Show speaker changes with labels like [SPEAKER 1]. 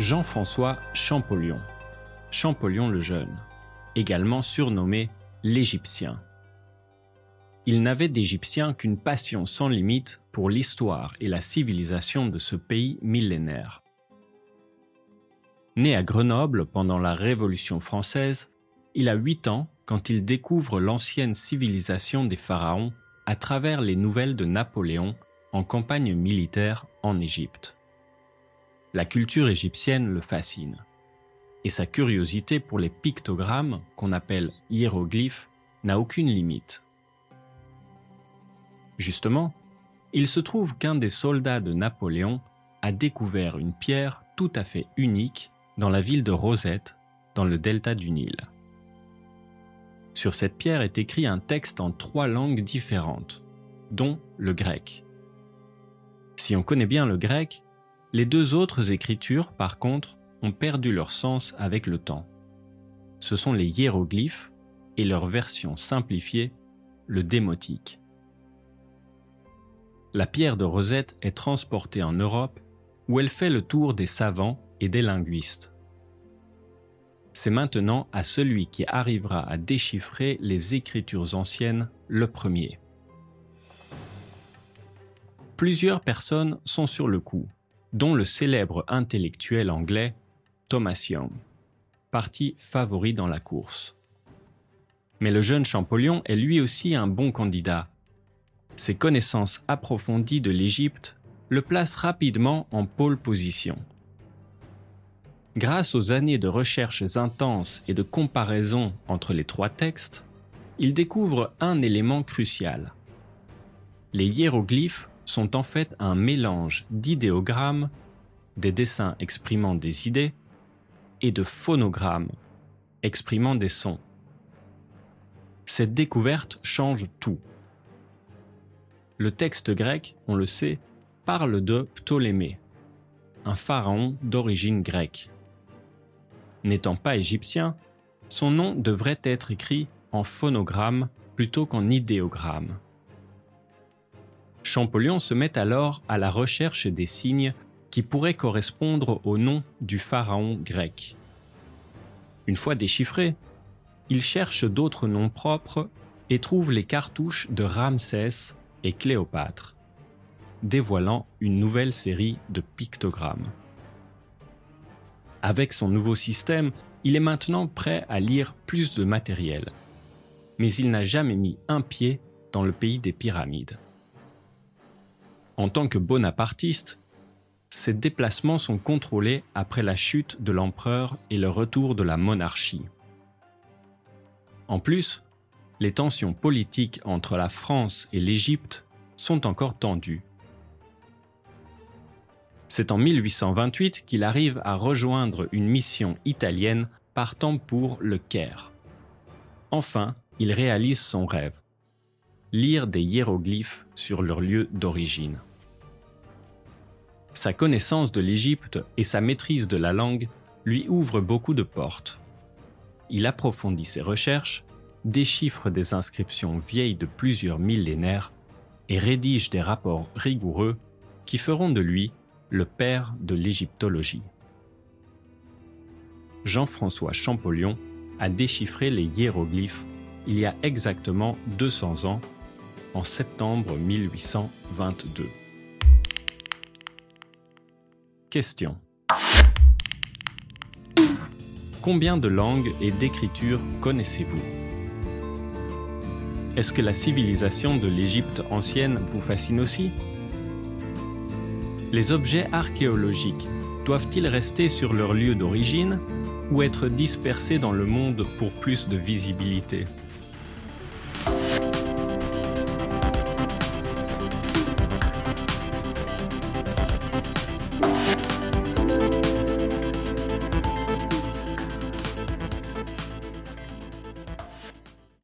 [SPEAKER 1] Jean-François Champollion, Champollion le Jeune, également surnommé l'Égyptien. Il n'avait d'Égyptien qu'une passion sans limite pour l'histoire et la civilisation de ce pays millénaire. Né à Grenoble pendant la Révolution française, il a 8 ans quand il découvre l'ancienne civilisation des pharaons à travers les nouvelles de Napoléon en campagne militaire en Égypte. La culture égyptienne le fascine, et sa curiosité pour les pictogrammes, qu'on appelle hiéroglyphes, n'a aucune limite. Justement, il se trouve qu'un des soldats de Napoléon a découvert une pierre tout à fait unique dans la ville de Rosette, dans le delta du Nil. Sur cette pierre est écrit un texte en trois langues différentes, dont le grec. Si on connaît bien le grec, les deux autres écritures, par contre, ont perdu leur sens avec le temps. Ce sont les hiéroglyphes et leur version simplifiée, le démotique. La pierre de Rosette est transportée en Europe où elle fait le tour des savants et des linguistes. C'est maintenant à celui qui arrivera à déchiffrer les écritures anciennes le premier. Plusieurs personnes sont sur le coup, dont le célèbre intellectuel anglais Thomas Young, parti favori dans la course. Mais le jeune Champollion est lui aussi un bon candidat. Ses connaissances approfondies de l'Égypte le placent rapidement en pôle position. Grâce aux années de recherches intenses et de comparaison entre les trois textes, il découvre un élément crucial. Les hiéroglyphes sont en fait un mélange d'idéogrammes, des dessins exprimant des idées, et de phonogrammes, exprimant des sons. Cette découverte change tout. Le texte grec, on le sait, parle de Ptolémée, un pharaon d'origine grecque. N'étant pas égyptien, son nom devrait être écrit en phonogramme plutôt qu'en idéogramme. Champollion se met alors à la recherche des signes qui pourraient correspondre au nom du pharaon grec. Une fois déchiffré, il cherche d'autres noms propres et trouve les cartouches de Ramsès et Cléopâtre, dévoilant une nouvelle série de pictogrammes. Avec son nouveau système, il est maintenant prêt à lire plus de matériel. Mais il n'a jamais mis un pied dans le pays des pyramides. En tant que bonapartiste, ses déplacements sont contrôlés après la chute de l'empereur et le retour de la monarchie. En plus, les tensions politiques entre la France et l'Égypte sont encore tendues. C'est en 1828 qu'il arrive à rejoindre une mission italienne partant pour le Caire. Enfin, il réalise son rêve. Lire des hiéroglyphes sur leur lieu d'origine. Sa connaissance de l'Égypte et sa maîtrise de la langue lui ouvrent beaucoup de portes. Il approfondit ses recherches, déchiffre des inscriptions vieilles de plusieurs millénaires et rédige des rapports rigoureux qui feront de lui le père de l'égyptologie. Jean-François Champollion a déchiffré les hiéroglyphes il y a exactement 200 ans, en septembre 1822. Question. Combien de langues et d'écritures connaissez-vous? Est-ce que la civilisation de l'Égypte ancienne vous fascine aussi? Les objets archéologiques doivent-ils rester sur leur lieu d'origine ou être dispersés dans le monde pour plus de visibilité?